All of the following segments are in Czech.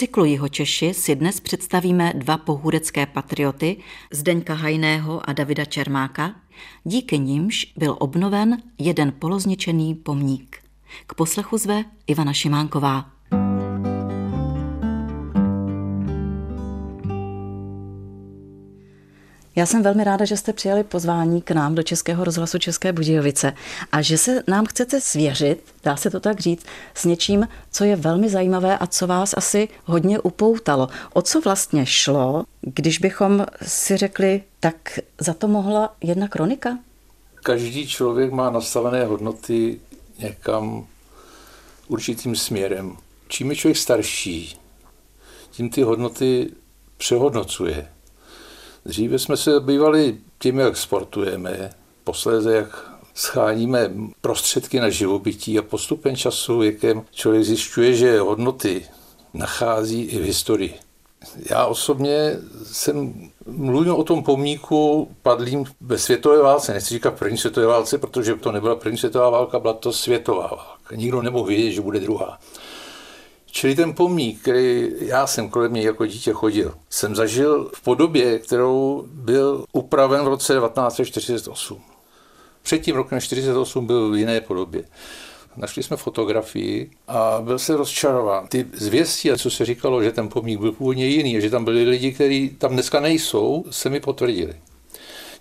cyklu Jihočeši si dnes představíme dva pohůrecké patrioty, Zdeňka Hajného a Davida Čermáka, díky nimž byl obnoven jeden polozničený pomník. K poslechu zve Ivana Šimánková. Já jsem velmi ráda, že jste přijali pozvání k nám do Českého rozhlasu České Budějovice a že se nám chcete svěřit, dá se to tak říct, s něčím, co je velmi zajímavé a co vás asi hodně upoutalo. O co vlastně šlo, když bychom si řekli, tak za to mohla jedna kronika? Každý člověk má nastavené hodnoty někam určitým směrem. Čím je člověk starší, tím ty hodnoty přehodnocuje. Dříve jsme se bývali tím, jak sportujeme, posléze jak scháníme prostředky na živobytí a postupem času, věkem člověk zjišťuje, že hodnoty nachází i v historii. Já osobně jsem mluvil o tom pomníku padlým ve světové válce. Nechci říkat první světové válce, protože to nebyla první světová válka, byla to světová válka. Nikdo nemohl vědět, že bude druhá. Čili ten pomník, který já jsem kolem něj jako dítě chodil, jsem zažil v podobě, kterou byl upraven v roce 1948. Před tím rokem 1948 byl v jiné podobě. Našli jsme fotografii a byl se rozčarován. Ty zvěsti, co se říkalo, že ten pomník byl původně jiný že tam byli lidi, kteří tam dneska nejsou, se mi potvrdili.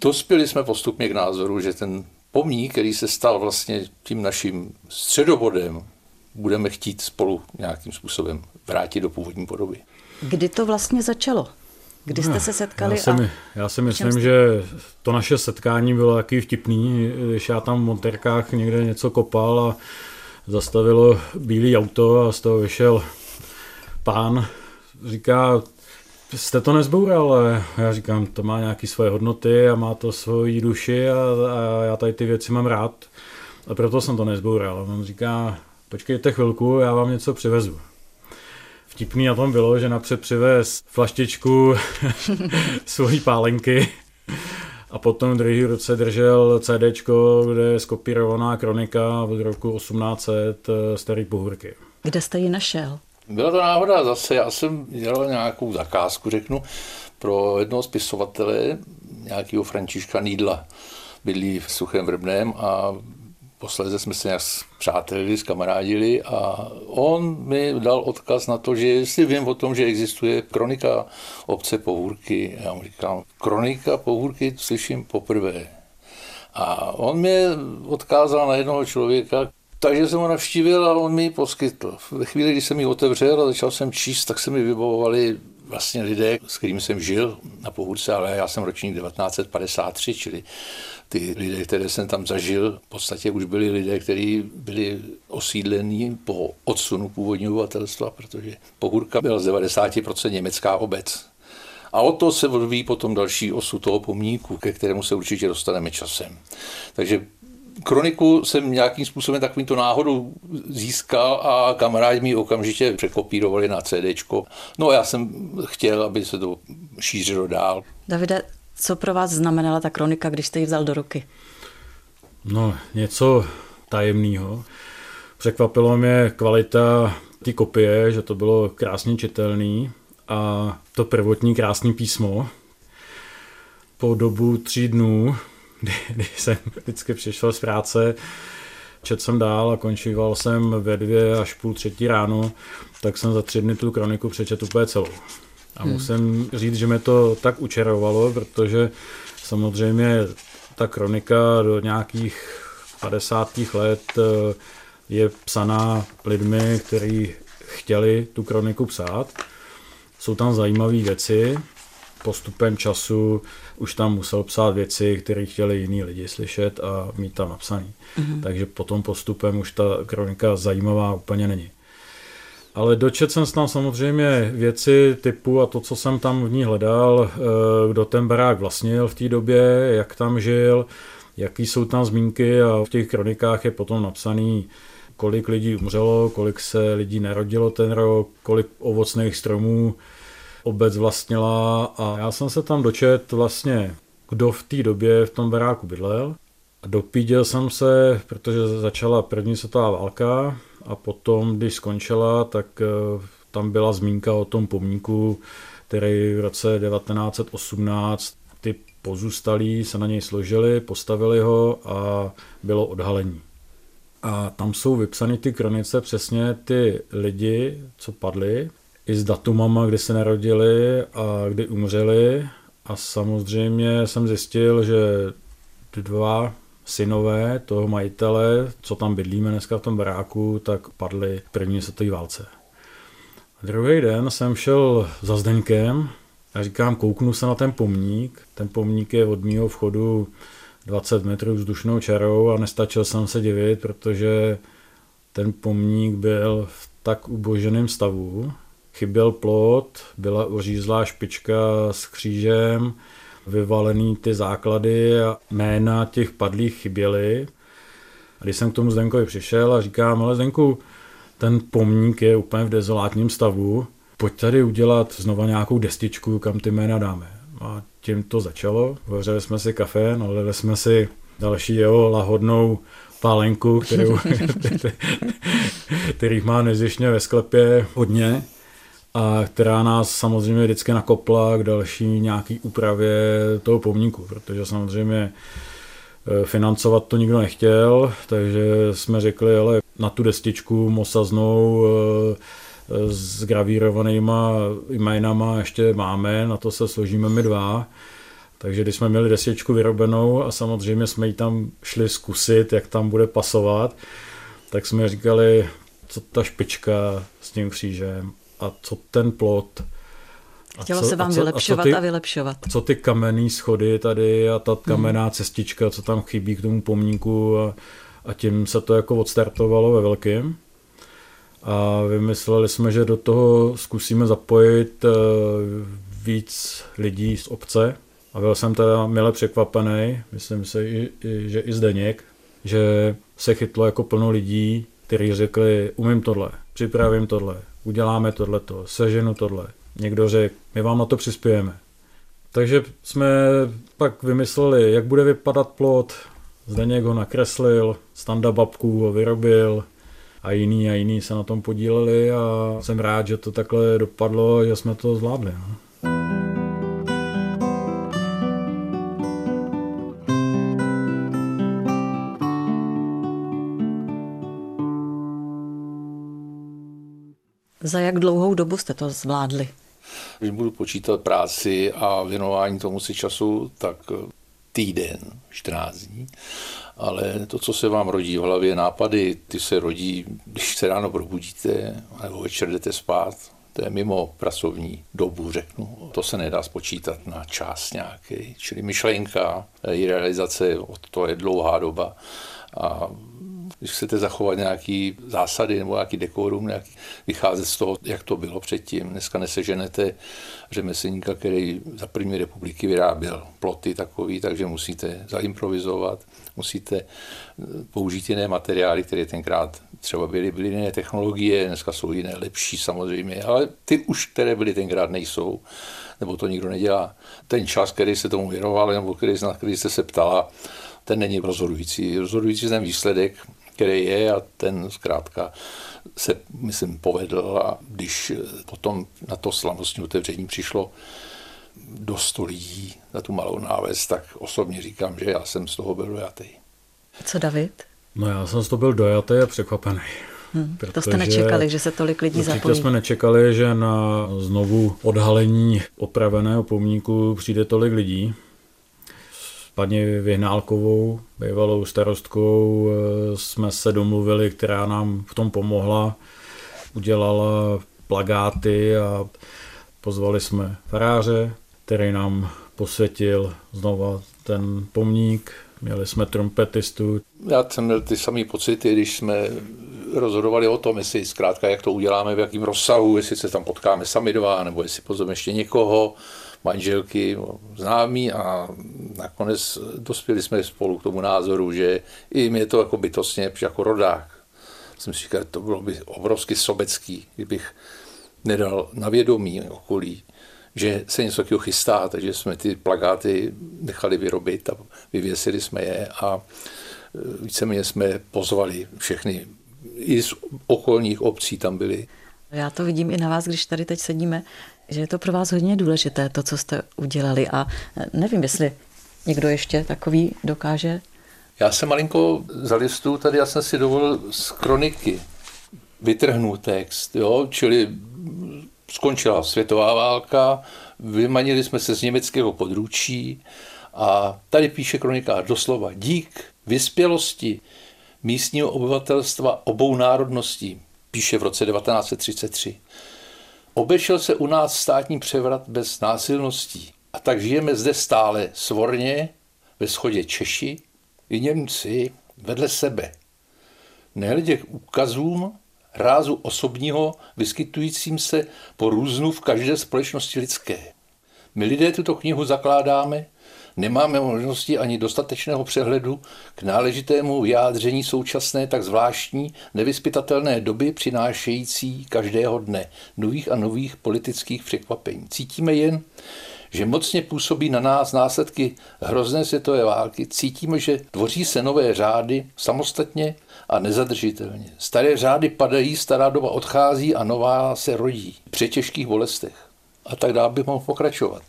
Dospěli jsme postupně k názoru, že ten pomník, který se stal vlastně tím naším středobodem budeme chtít spolu nějakým způsobem vrátit do původní podoby. Kdy to vlastně začalo? Kdy jste no, se setkali? Já si, a... já si myslím, jste... že to naše setkání bylo taky vtipný, když já tam v monterkách někde něco kopal a zastavilo bílý auto a z toho vyšel pán, říká, jste to nezboural, ale já říkám, to má nějaké svoje hodnoty a má to svoji duši a, a já tady ty věci mám rád. A proto jsem to nezboural. On říká, počkejte chvilku, já vám něco přivezu. Vtipný na tom bylo, že napřed přivez flaštičku svojí pálenky a potom v druhý ruce držel CD, kde je skopírovaná kronika od roku 1800 eh, starý pohůrky. Kde jste ji našel? Byla to náhoda zase, já jsem dělal nějakou zakázku, řeknu, pro jednoho spisovatele, nějakého Františka Nídla. Bydlí v Suchém Vrbném a Posledně jsme se nějak přátelili, skamarádili a on mi dal odkaz na to, že jestli vím o tom, že existuje kronika obce Pohůrky. Já mu říkám, kronika Pohůrky slyším poprvé. A on mě odkázal na jednoho člověka, takže jsem ho navštívil a on mi ji poskytl. Ve chvíli, kdy jsem ji otevřel a začal jsem číst, tak se mi vybavovali vlastně lidé, s kterými jsem žil na Pohůrce, ale já jsem ročník 1953, čili ty lidé, které jsem tam zažil, v podstatě už byli lidé, kteří byli osídlení po odsunu původního obyvatelstva, protože Pohůrka byla z 90% německá obec. A o to se odvíjí potom další osu toho pomníku, ke kterému se určitě dostaneme časem. Takže kroniku jsem nějakým způsobem takovýmto náhodou získal a kamarádi mi okamžitě překopírovali na CD. No a já jsem chtěl, aby se to šířilo dál. Davide, co pro vás znamenala ta kronika, když jste ji vzal do ruky? No, něco tajemného. Překvapilo mě kvalita té kopie, že to bylo krásně čitelný a to prvotní krásné písmo. Po dobu tří dnů, kdy, kdy jsem vždycky přišel z práce, četl jsem dál a končíval jsem ve dvě až půl třetí ráno, tak jsem za tři dny tu kroniku přečetl úplně celou. A hmm. musím říct, že mě to tak učarovalo, protože samozřejmě ta kronika do nějakých 50. let eh, je psaná lidmi, kteří chtěli tu kroniku psát. Jsou tam zajímavé věci. Postupem času už tam musel psát věci, které chtěli jiní lidi slyšet a mít tam napsaný. Mm-hmm. Takže potom postupem už ta kronika zajímavá úplně není. Ale dočet jsem tam samozřejmě věci typu a to, co jsem tam v ní hledal, eh, kdo ten barák vlastnil v té době, jak tam žil, jaký jsou tam zmínky a v těch kronikách je potom napsaný, kolik lidí umřelo, kolik se lidí narodilo ten rok, kolik ovocných stromů obec vlastnila a já jsem se tam dočet vlastně, kdo v té době v tom baráku bydlel. A dopíděl jsem se, protože začala první světová válka, a potom, když skončila, tak eh, tam byla zmínka o tom pomníku, který v roce 1918 ty pozůstalí se na něj složili, postavili ho a bylo odhalení. A tam jsou vypsány ty kronice přesně ty lidi, co padli, i s datumama, kdy se narodili a kdy umřeli. A samozřejmě jsem zjistil, že dva synové toho majitele, co tam bydlíme dneska v tom baráku, tak padli v první světové válce. A druhý den jsem šel za Zdeňkem a říkám, kouknu se na ten pomník. Ten pomník je od mého vchodu 20 metrů vzdušnou čarou a nestačil jsem se divit, protože ten pomník byl v tak uboženém stavu. Chyběl plot, byla ořízlá špička s křížem, vyvalený ty základy a jména těch padlých chyběly. A když jsem k tomu Zdenkovi přišel a říkám, ale Zdenku, ten pomník je úplně v dezolátním stavu, pojď tady udělat znova nějakou destičku, kam ty jména dáme. A tím to začalo. Vařili jsme si kafe, nalili jsme si další jeho lahodnou pálenku, kterou, kterých má nezjištně ve sklepě hodně a která nás samozřejmě vždycky nakopla k další nějaký úpravě toho pomníku, protože samozřejmě e, financovat to nikdo nechtěl, takže jsme řekli, ale na tu destičku mosaznou e, s gravírovanýma jménama ještě máme, na to se složíme my dva. Takže když jsme měli desičku vyrobenou a samozřejmě jsme ji tam šli zkusit, jak tam bude pasovat, tak jsme říkali, co ta špička s tím křížem a co ten plot. Chtělo co, se vám a co, vylepšovat a, ty, a vylepšovat. Co ty kamenné schody tady a ta kamenná hmm. cestička, co tam chybí k tomu pomníku a, a tím se to jako odstartovalo ve velkém. A vymysleli jsme, že do toho zkusíme zapojit eh, víc lidí z obce. A byl jsem teda mile překvapený, myslím si, že i Zdeněk, že se chytlo jako plno lidí, kteří řekli, umím tohle, připravím tohle, uděláme tohleto, seženu tohle. Někdo řekl, my vám na to přispějeme. Takže jsme pak vymysleli, jak bude vypadat plot. Zdeněk ho nakreslil, Standa babku ho vyrobil a jiný a jiný se na tom podíleli a jsem rád, že to takhle dopadlo, že jsme to zvládli. No. Za jak dlouhou dobu jste to zvládli? Když budu počítat práci a věnování tomu si času, tak týden, 14 dní. Ale to, co se vám rodí v hlavě, nápady, ty se rodí, když se ráno probudíte nebo večer jdete spát. To je mimo pracovní dobu, řeknu. To se nedá spočítat na čas nějaký. Čili myšlenka, její realizace, to je dlouhá doba. A když chcete zachovat nějaký zásady nebo nějaký dekorum, nějaký, vycházet z toho, jak to bylo předtím. Dneska neseženete řemeslníka, který za první republiky vyráběl ploty takový, takže musíte zaimprovizovat, musíte eh, použít jiné materiály, které tenkrát třeba byly, byly jiné technologie, dneska jsou jiné, lepší samozřejmě, ale ty už, které byly tenkrát, nejsou, nebo to nikdo nedělá. Ten čas, který se tomu věnoval, nebo který, na který jste se ptala, ten není rozhodující. Rozhodující je ten výsledek, který je a ten zkrátka se, myslím, povedl a když potom na to slavnostní otevření přišlo do sto lidí na tu malou náves, tak osobně říkám, že já jsem z toho byl dojatý. Co David? No já jsem z toho byl dojatý a překvapený. Hmm, to jste nečekali, že se tolik lidí zapojí. jsme nečekali, že na znovu odhalení opraveného pomníku přijde tolik lidí paní Vyhnálkovou, bývalou starostkou, eh, jsme se domluvili, která nám v tom pomohla. Udělala plagáty a pozvali jsme faráře, který nám posvětil znova ten pomník. Měli jsme trompetistu. Já jsem měl ty samé pocity, když jsme rozhodovali o tom, jestli zkrátka, jak to uděláme, v jakém rozsahu, jestli se tam potkáme sami dva, nebo jestli pozveme ještě někoho manželky, známí a nakonec dospěli jsme spolu k tomu názoru, že i mě to jako bytostně, jako rodák, jsem si říkal, to bylo by obrovsky sobecký, kdybych nedal na vědomí okolí, že se něco takového chystá, takže jsme ty plagáty nechali vyrobit a vyvěsili jsme je a e, víceméně jsme pozvali všechny, i z okolních obcí tam byli. Já to vidím i na vás, když tady teď sedíme, že je to pro vás hodně důležité, to, co jste udělali. A nevím, jestli někdo ještě takový dokáže. Já jsem malinko zalistu, tady já jsem si dovolil z kroniky vytrhnout text, jo? čili skončila světová válka, vymanili jsme se z německého područí a tady píše kronikář doslova dík vyspělosti místního obyvatelstva obou národností, píše v roce 1933. Obešel se u nás státní převrat bez násilností a tak žijeme zde stále svorně, ve schodě Češi i Němci vedle sebe. Nehledě k úkazům rázu osobního vyskytujícím se po různu v každé společnosti lidské. My lidé tuto knihu zakládáme, nemáme možnosti ani dostatečného přehledu k náležitému vyjádření současné tak zvláštní, nevyspytatelné doby přinášející každého dne nových a nových politických překvapení. Cítíme jen, že mocně působí na nás následky hrozné světové války, cítíme, že tvoří se nové řády samostatně a nezadržitelně. Staré řády padají, stará doba odchází a nová se rodí při těžkých bolestech. A tak dále bych mohl pokračovat.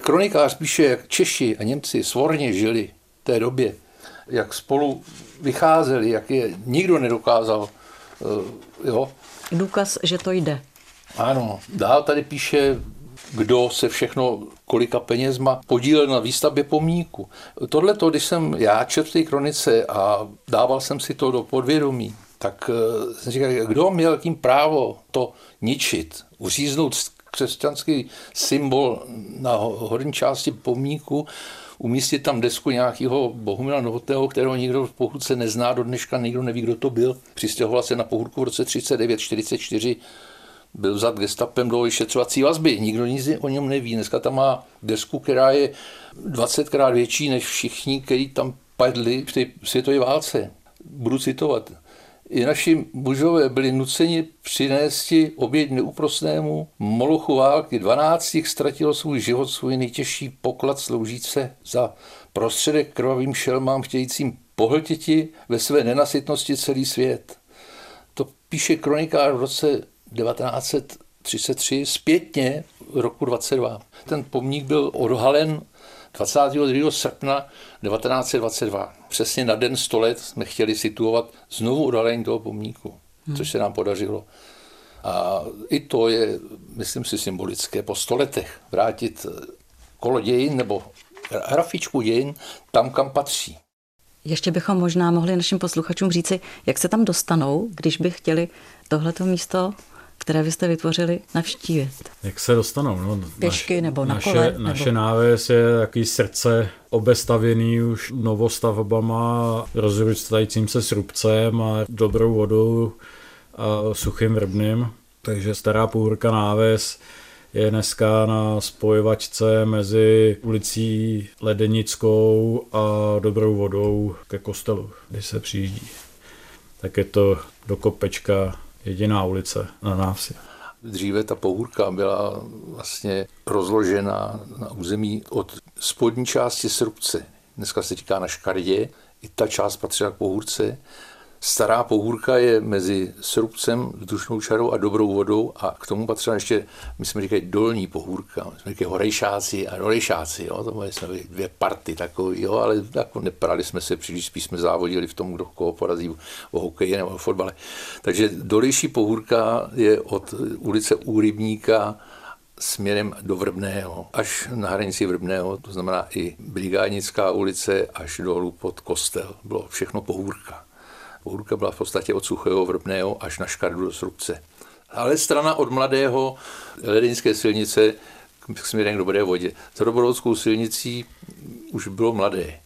Kronikář píše, jak Češi a Němci svorně žili v té době, jak spolu vycházeli, jak je nikdo nedokázal. Eh, jo. Důkaz, že to jde. Ano. Dál tady píše kdo se všechno, kolika penězma podílel na výstavbě pomníku. Tohle to, když jsem já četl v té kronice a dával jsem si to do podvědomí, tak eh, jsem říkal, kdo měl tím právo to ničit, uříznout křesťanský symbol na horní části pomníku, umístit tam desku nějakého Bohumila Novotného, kterého nikdo v Pohudce nezná, do dneška nikdo neví, kdo to byl. Přistěhoval se na Pohudku v roce 39, 44, byl vzat gestapem do vyšetřovací vazby. Nikdo nic o něm neví. Dneska tam má desku, která je 20krát větší než všichni, kteří tam padli v té světové válce. Budu citovat. I naši mužové byli nuceni přinést oběť neúprostnému molochu války. 12 jich ztratilo svůj život, svůj nejtěžší poklad sloužíce za prostředek krvavým šelmám chtějícím pohltiti ve své nenasytnosti celý svět. To píše kronikář v roce 1933 zpětně roku 22. Ten pomník byl odhalen 22. srpna 1922. Přesně na den 100 let jsme chtěli situovat znovu odhalení toho pomníku, hmm. což se nám podařilo. A i to je, myslím si, symbolické. Po 100 letech vrátit kolo dějin nebo hrafičku dějin tam, kam patří. Ještě bychom možná mohli našim posluchačům říci, jak se tam dostanou, když by chtěli tohleto místo které vy jste vytvořili, navštívit? Jak se dostanou? No, Pěšky naš, nebo na naše, kole? Naše nebo... náves je takový srdce obestavěný už novostavbama, rozrůstajícím se srubcem a dobrou vodou a suchým vrbným. Takže stará půrka náves je dneska na spojovačce mezi ulicí Ledenickou a Dobrou vodou ke kostelu, kde se přijíždí. Tak je to do kopečka jediná ulice na návsi. Dříve ta pohůrka byla vlastně rozložena na území od spodní části Srubce. Dneska se říká na Škardě. I ta část patřila k pohůrce Stará pohůrka je mezi Srubcem, vzdušnou čarou a dobrou vodou a k tomu patřila ještě, my jsme říkali, dolní pohůrka. My jsme říkali horejšáci a dolejšáci, jo, to byly jsme dvě party takový, jo, ale jako neprali jsme se příliš, spíš jsme závodili v tom, kdo koho porazí o hokeji nebo o fotbale. Takže dolejší pohůrka je od ulice Úrybníka směrem do Vrbného, až na hranici Vrbného, to znamená i Brigádnická ulice až dolů pod kostel. Bylo všechno pohůrka. Pohůrka byla v podstatě od Suchého Vrbného až na Škardu do Srubce. Ale strana od Mladého Ledinské silnice k směrem k Dobré vodě. Za Dobrovodskou silnicí už bylo mladé.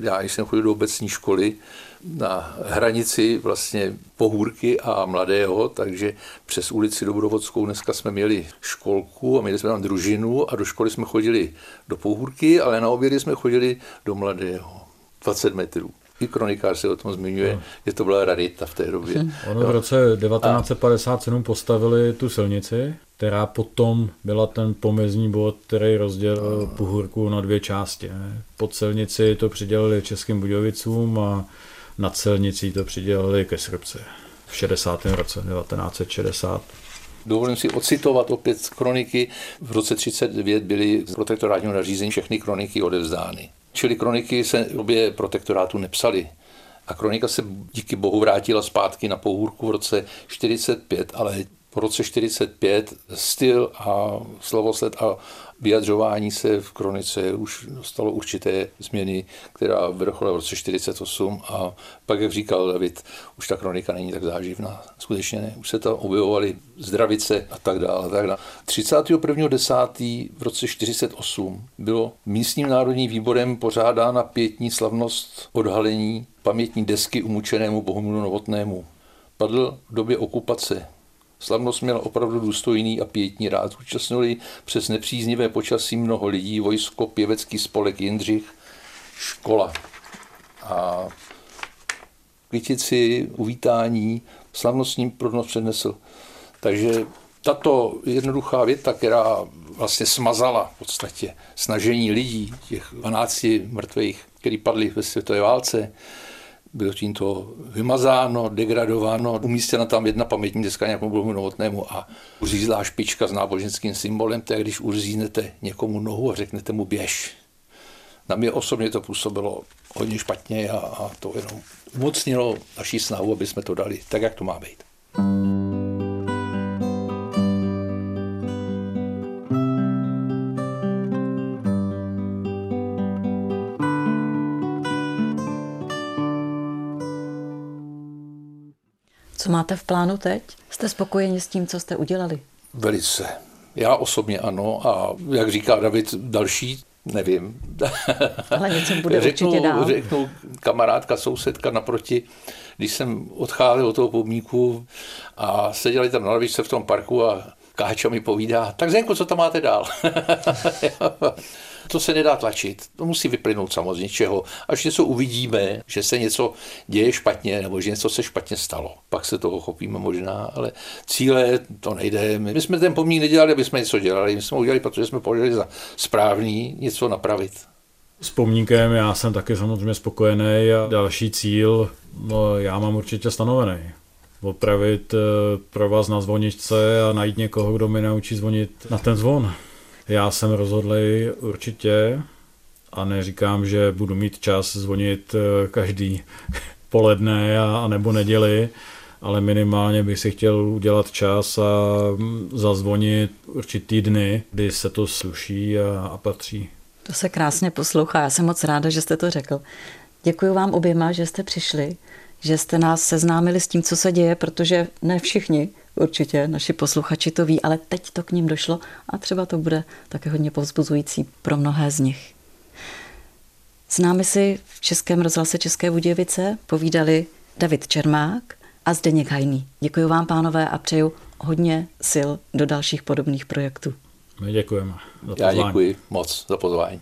Já jsem chodil do obecní školy na hranici vlastně Pohůrky a Mladého, takže přes ulici Dobrovodskou dneska jsme měli školku a měli jsme tam družinu a do školy jsme chodili do Pohůrky, ale na obědy jsme chodili do Mladého. 20 metrů i kronikář se o tom zmiňuje, no. že to byla rarita v té době. Hm. Ono v roce 1957 postavili tu silnici, která potom byla ten pomezní bod, který rozdělil no. Puhurku na dvě části. Pod silnici to přidělili Českým Budějovicům a nad silnicí to přidělili ke Srbce v 60. roce 1960. Dovolím si ocitovat opět kroniky. V roce 39 byly z protektorátního nařízení všechny kroniky odevzdány. Čili kroniky se obě protektorátu nepsaly. A kronika se díky bohu vrátila zpátky na pohůrku v roce 45, ale po roce 45 styl a slovosled a vyjadřování se v kronice už dostalo určité změny, která vrcholila v roce 48 a pak, jak říkal David, už ta kronika není tak záživná. Skutečně ne. Už se tam objevovaly zdravice a tak dále. Tak dále. 31.10. v roce 48 bylo místním národním výborem pořádána pětní slavnost odhalení pamětní desky umučenému Bohumilu Novotnému. Padl v době okupace Slavnost měla opravdu důstojný a pětní rád. Zúčastnili přes nepříznivé počasí mnoho lidí, vojsko, pěvecký spolek Jindřich, škola. A květici, uvítání, slavnostní prodnost přednesl. Takže tato jednoduchá věta, která vlastně smazala v podstatě snažení lidí, těch 12 mrtvých, kteří padli ve světové válce, bylo tímto vymazáno, degradováno, umístěna tam jedna pamětní deska nějakému Bohu Novotnému a uřízlá špička s náboženským symbolem, to je, když uříznete někomu nohu a řeknete mu běž. Na mě osobně to působilo hodně špatně a, a to jenom umocnilo naší snahu, aby jsme to dali tak, jak to má být. Máte v plánu teď? Jste spokojeni s tím, co jste udělali? Velice. Já osobně ano a jak říká David, další nevím. Ale něco bude řeknu, určitě dál. Řeknu kamarádka, sousedka naproti, když jsem odcházel od toho pomníku a seděli tam na lavičce v tom parku a Káča mi povídá, tak Zenko, co tam máte dál? to se nedá tlačit. To musí vyplynout samozřejmě něčeho. Až něco uvidíme, že se něco děje špatně nebo že něco se špatně stalo, pak se toho chopíme možná, ale cíle to nejde. My jsme ten pomník nedělali, aby jsme něco dělali. My jsme ho udělali, protože jsme považovali za správný něco napravit. S pomníkem já jsem taky samozřejmě spokojený a další cíl no, já mám určitě stanovený. Opravit eh, pro vás na zvoničce a najít někoho, kdo mi naučí zvonit na ten zvon. Já jsem rozhodlý určitě a neříkám, že budu mít čas zvonit eh, každý poledne a, a nebo neděli, ale minimálně bych si chtěl udělat čas a mm, zazvonit určitý dny, kdy se to sluší a, a patří. To se krásně poslouchá. Já jsem moc ráda, že jste to řekl. Děkuji vám oběma, že jste přišli, že jste nás seznámili s tím, co se děje, protože ne všichni Určitě naši posluchači to ví, ale teď to k ním došlo a třeba to bude také hodně povzbuzující pro mnohé z nich. S námi si v Českém rozhlase České Budějovice povídali David Čermák a Zdeněk Hajný. Děkuji vám, pánové, a přeju hodně sil do dalších podobných projektů. My děkujeme za pozvání. Já děkuji moc za pozvání.